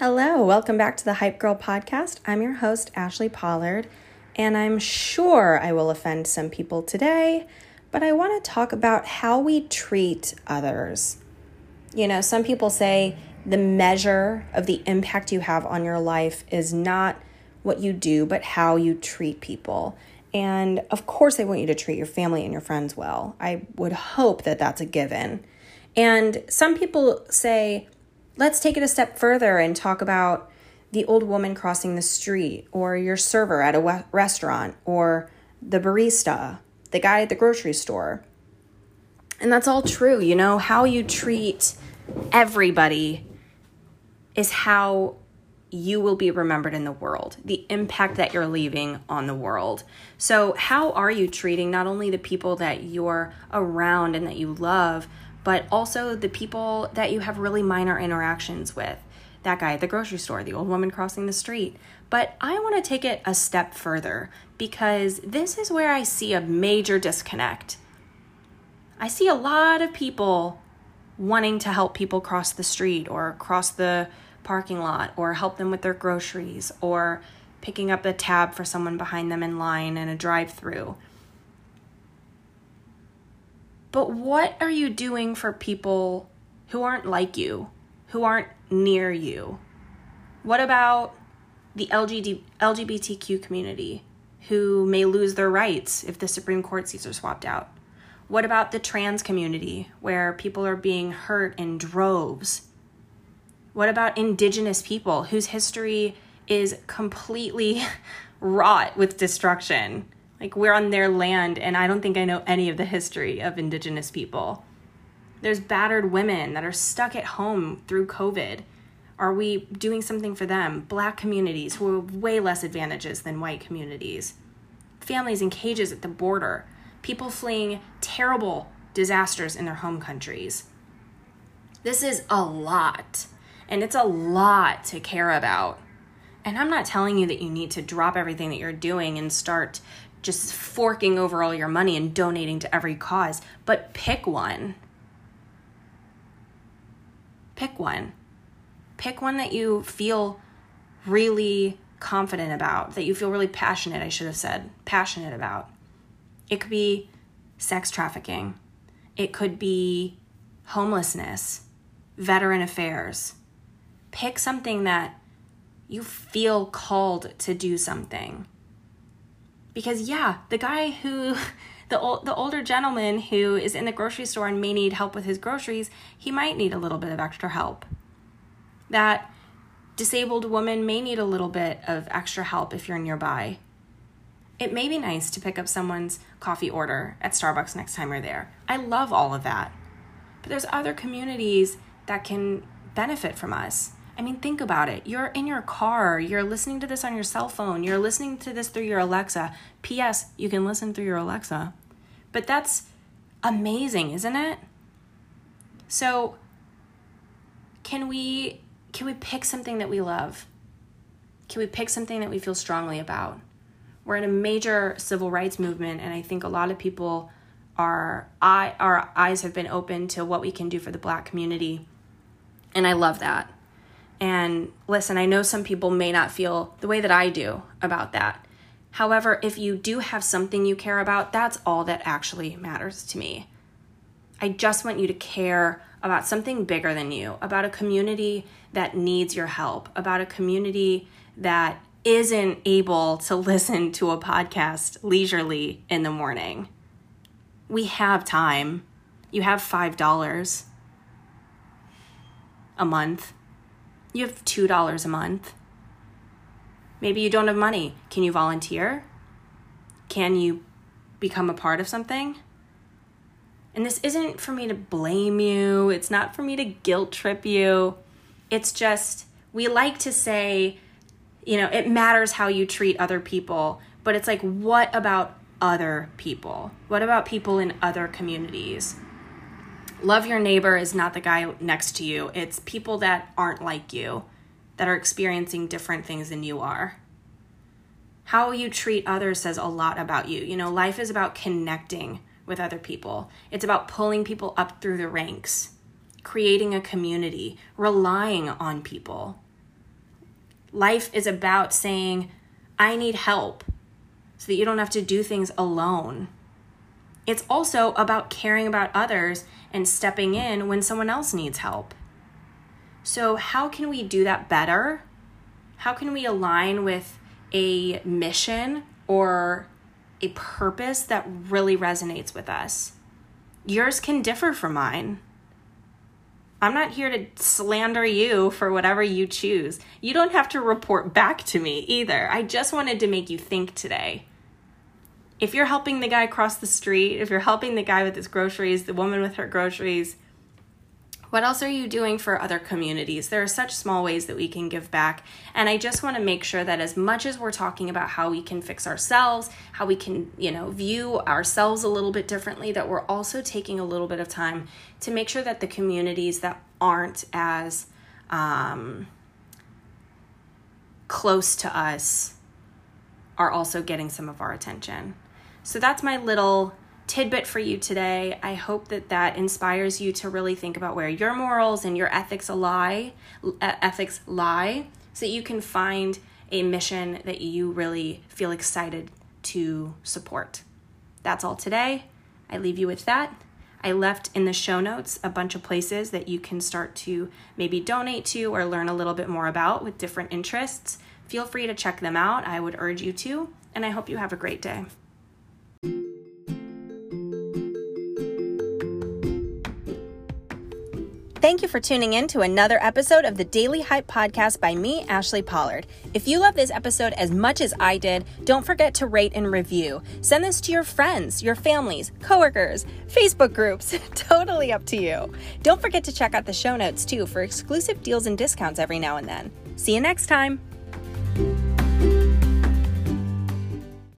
Hello, welcome back to the Hype Girl podcast. I'm your host, Ashli Pollard, and I'm sure I will offend some people today, but I want to talk about how we treat others. You know, some people say the measure of the impact you have on your life is not what you do, but how you treat people. And of course, I want you to treat your family and your friends well. I would hope that that's a given. And some people say, let's take it a step further and talk about the old woman crossing the street, or your server at a restaurant, or the barista, the guy at the grocery store. And that's all true. You know, how you treat everybody is how you will be remembered in the world, the impact that you're leaving on the world. So, how are you treating not only the people that you're around and that you love, but also the people that you have really minor interactions with. That guy at the grocery store, the old woman crossing the street. But I want to take it a step further because this is where I see a major disconnect. I see a lot of people wanting to help people cross the street or cross the parking lot or help them with their groceries or picking up the tab for someone behind them in line in a drive through. But what are you doing for people who aren't like you, who aren't near you? What about the LGBTQ community who may lose their rights if the Supreme Court seats are swapped out? What about the trans community where people are being hurt in droves? What about indigenous people whose history is completely wrought with destruction? Like we're on their land, and I don't think I know any of the history of Indigenous people. There's battered women that are stuck at home through COVID. Are we doing something for them? Black communities who have way less advantages than white communities. Families in cages at the border. People fleeing terrible disasters in their home countries. This is a lot, and it's a lot to care about. And I'm not telling you that you need to drop everything that you're doing and start just forking over all your money and donating to every cause, but pick one. Pick one. Pick one that you feel really confident about, that you feel really passionate, I should have said, passionate about. It could be sex trafficking, it could be homelessness, veteran affairs. Pick something that you feel called to do something because yeah, the guy who the old, the older gentleman who is in the grocery store and may need help with his groceries, he might need a little bit of extra help. That disabled woman may need a little bit of extra help if you're nearby. It may be nice to pick up someone's coffee order at Starbucks next time you're there. I love all of that. But there's other communities that can benefit from us. I mean, think about it. You're in your car, you're listening to this on your cell phone, you're listening to this through your Alexa. P.S., you can listen through your Alexa. But that's amazing, isn't it? So, can we can we pick something that we love? Can we pick something that we feel strongly about? We're in a major civil rights movement and I think a lot of people are eye, our eyes have been open to what we can do for the black community. And I love that. And listen, I know some people may not feel the way that I do about that. However, if you do have something you care about, that's all that actually matters to me. I just want you to care about something bigger than you, about a community that needs your help, about a community that isn't able to listen to a podcast leisurely in the morning. We have time. You have $5 a month you have $2 a month. Maybe you don't have money. Can you volunteer? Can you become a part of something? And this isn't for me to blame you, it's not for me to guilt trip you. It's just, we like to say, you know, it matters how you treat other people, but it's like, what about other people? What about people in other communities? Love your neighbor is not the guy next to you, it's people that aren't like you, that are experiencing different things than you are. How you treat others says a lot about you. You know, life is about connecting with other people, it's about pulling people up through the ranks, creating a community, relying on people. Life is about saying, I need help so that you don't have to do things alone. It's also about caring about others and stepping in when someone else needs help. So, how can we do that better? How can we align with a mission or a purpose that really resonates with us? Yours can differ from mine. I'm not here to slander you for whatever you choose. You don't have to report back to me either. I just wanted to make you think today. If you're helping the guy cross the street, if you're helping the guy with his groceries, the woman with her groceries, what else are you doing for other communities? There are such small ways that we can give back. And I just want to make sure that as much as we're talking about how we can fix ourselves, how we can, you know, view ourselves a little bit differently, that we're also taking a little bit of time to make sure that the communities that aren't as um, close to us are also getting some of our attention. So that's my little tidbit for you today. I hope that that inspires you to really think about where your morals and your ethics lie, ethics lie, so that you can find a mission that you really feel excited to support. That's all today. I leave you with that. I left in the show notes a bunch of places that you can start to maybe donate to or learn a little bit more about with different interests. Feel free to check them out. I would urge you to, and I hope you have a great day. Thank you for tuning in to another episode of the Daily Hype Podcast by me, Ashli Pollard. If you love this episode as much as I did, don't forget to rate and review. Send this to your friends, your families, coworkers, Facebook groups. totally up to you. Don't forget to check out the show notes too for exclusive deals and discounts every now and then. See you next time.